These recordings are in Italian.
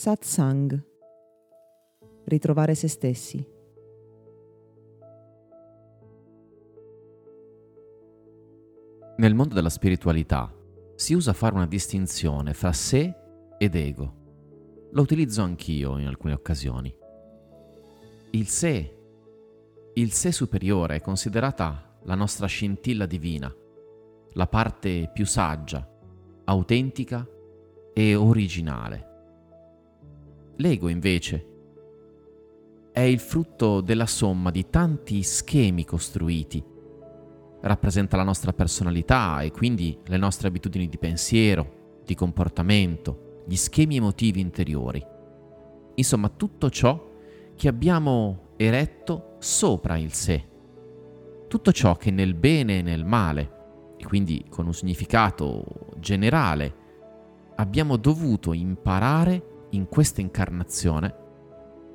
Satsang. Ritrovare se stessi. Nel mondo della spiritualità si usa fare una distinzione fra sé ed ego. Lo utilizzo anch'io in alcune occasioni. Il sé, il sé superiore è considerata la nostra scintilla divina, la parte più saggia, autentica e originale. L'ego invece è il frutto della somma di tanti schemi costruiti. Rappresenta la nostra personalità e quindi le nostre abitudini di pensiero, di comportamento, gli schemi emotivi interiori. Insomma, tutto ciò che abbiamo eretto sopra il sé. Tutto ciò che nel bene e nel male, e quindi con un significato generale, abbiamo dovuto imparare in questa incarnazione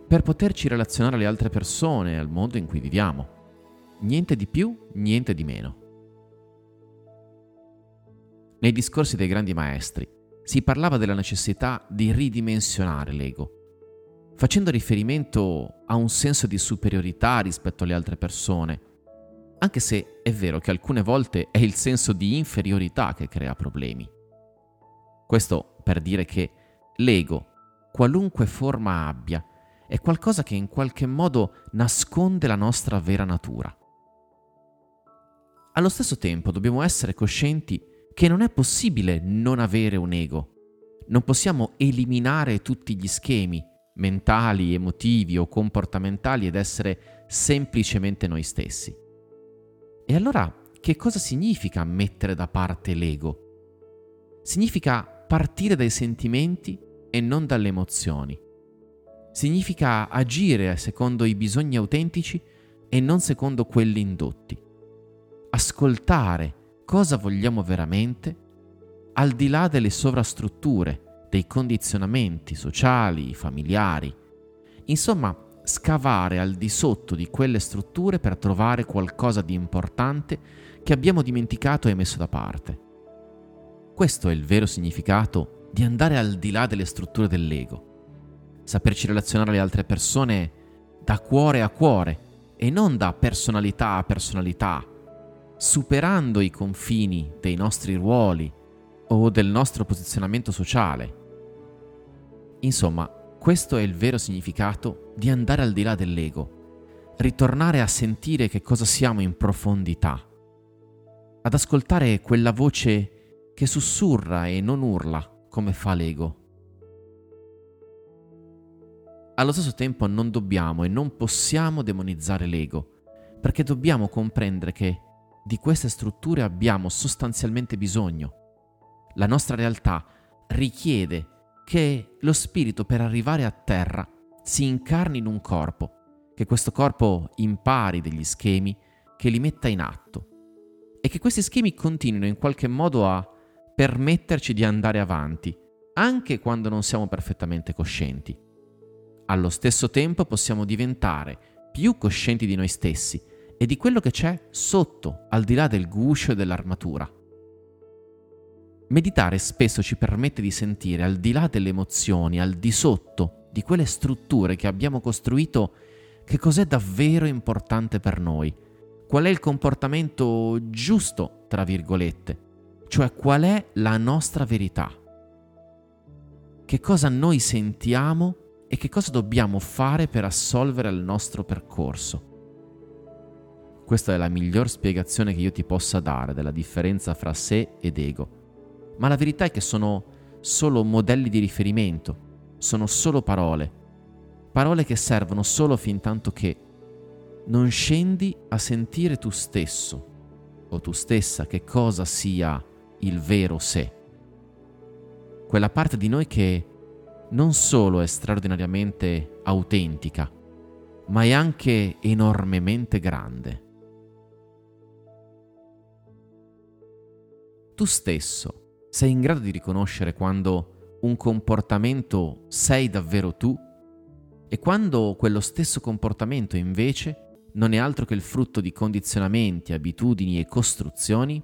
per poterci relazionare alle altre persone al mondo in cui viviamo. Niente di più, niente di meno. Nei discorsi dei grandi maestri si parlava della necessità di ridimensionare l'ego, facendo riferimento a un senso di superiorità rispetto alle altre persone, anche se è vero che alcune volte è il senso di inferiorità che crea problemi. Questo per dire che l'ego, qualunque forma abbia, è qualcosa che in qualche modo nasconde la nostra vera natura. Allo stesso tempo dobbiamo essere coscienti che non è possibile non avere un ego. Non possiamo eliminare tutti gli schemi mentali, emotivi o comportamentali ed essere semplicemente noi stessi. E allora che cosa significa mettere da parte l'ego? Significa partire dai sentimenti e non dalle emozioni significa agire secondo i bisogni autentici e non secondo quelli indotti. Ascoltare cosa vogliamo veramente al di là delle sovrastrutture, dei condizionamenti sociali, familiari. Insomma, scavare al di sotto di quelle strutture per trovare qualcosa di importante che abbiamo dimenticato e messo da parte. Questo è il vero significato di andare al di là delle strutture dell'ego saperci relazionare alle altre persone da cuore a cuore e non da personalità a personalità, superando i confini dei nostri ruoli o del nostro posizionamento sociale. Insomma, questo è il vero significato di andare al di là dell'ego, ritornare a sentire che cosa siamo in profondità, ad ascoltare quella voce che sussurra e non urla come fa l'ego. Allo stesso tempo non dobbiamo e non possiamo demonizzare l'ego, perché dobbiamo comprendere che di queste strutture abbiamo sostanzialmente bisogno. La nostra realtà richiede che lo spirito per arrivare a terra si incarni in un corpo, che questo corpo impari degli schemi, che li metta in atto e che questi schemi continuino in qualche modo a permetterci di andare avanti, anche quando non siamo perfettamente coscienti. Allo stesso tempo possiamo diventare più coscienti di noi stessi e di quello che c'è sotto, al di là del guscio e dell'armatura. Meditare spesso ci permette di sentire al di là delle emozioni, al di sotto di quelle strutture che abbiamo costruito, che cos'è davvero importante per noi, qual è il comportamento giusto, tra virgolette, cioè qual è la nostra verità, che cosa noi sentiamo e che cosa dobbiamo fare per assolvere il nostro percorso. Questa è la miglior spiegazione che io ti possa dare della differenza fra sé ed ego. Ma la verità è che sono solo modelli di riferimento, sono solo parole, parole che servono solo fin tanto che non scendi a sentire tu stesso o tu stessa che cosa sia il vero sé. Quella parte di noi che non solo è straordinariamente autentica, ma è anche enormemente grande. Tu stesso sei in grado di riconoscere quando un comportamento sei davvero tu e quando quello stesso comportamento invece non è altro che il frutto di condizionamenti, abitudini e costruzioni?